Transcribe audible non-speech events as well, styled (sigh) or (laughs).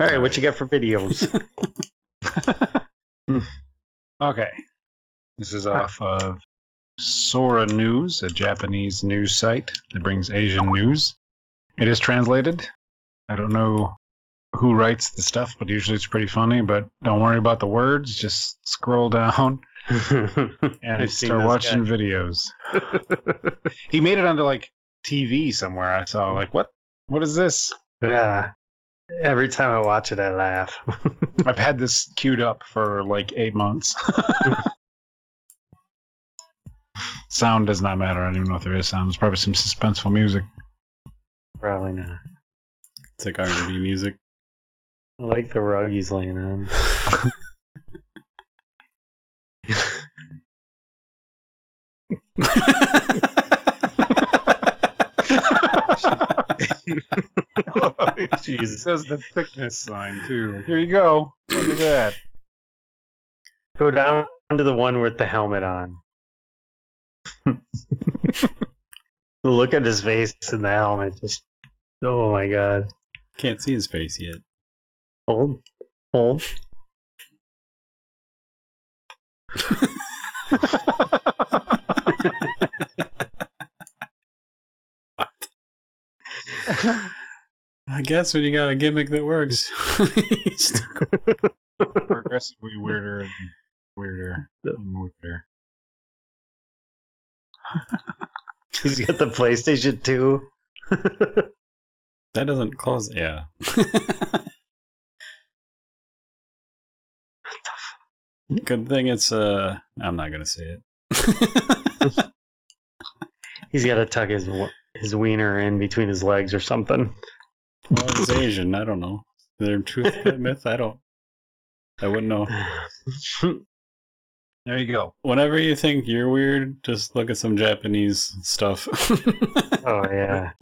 All right, what you got for videos? (laughs) okay. This is off of Sora News, a Japanese news site that brings Asian news. It is translated. I don't know who writes the stuff, but usually it's pretty funny. But don't worry about the words. Just scroll down (laughs) and start watching guy. videos. (laughs) He made it onto like TV somewhere. I saw like what? What is this? yeah. Every time I watch it, I laugh. (laughs) I've had this queued up for like eight months. (laughs) sound does not matter. I don't even know if there is sound. There's probably some suspenseful music. Probably not. It's like R&B music. I like the rug he's laying on. (laughs) Jeez, it says the thickness sign too. Here you go. Look at that. Go down to the one with the helmet on. (laughs) Look at his face in the helmet. Just, oh my god. Can't see his face yet. Hold. Hold. (laughs) (laughs) I guess when you got a gimmick that works. (laughs) Progressively weirder and weirder and weirder. (laughs) He's got the PlayStation 2. that doesn't close. Yeah. (laughs) Good thing it's uh. I'm not gonna say it. He's got to tuck his his wiener in between his legs or something. Well, it's Asian. I don't know. Is there truth to that (laughs) myth? I don't. I wouldn't know. (laughs) There you go. Whenever you think you're weird, just look at some Japanese stuff. oh yeah. (laughs)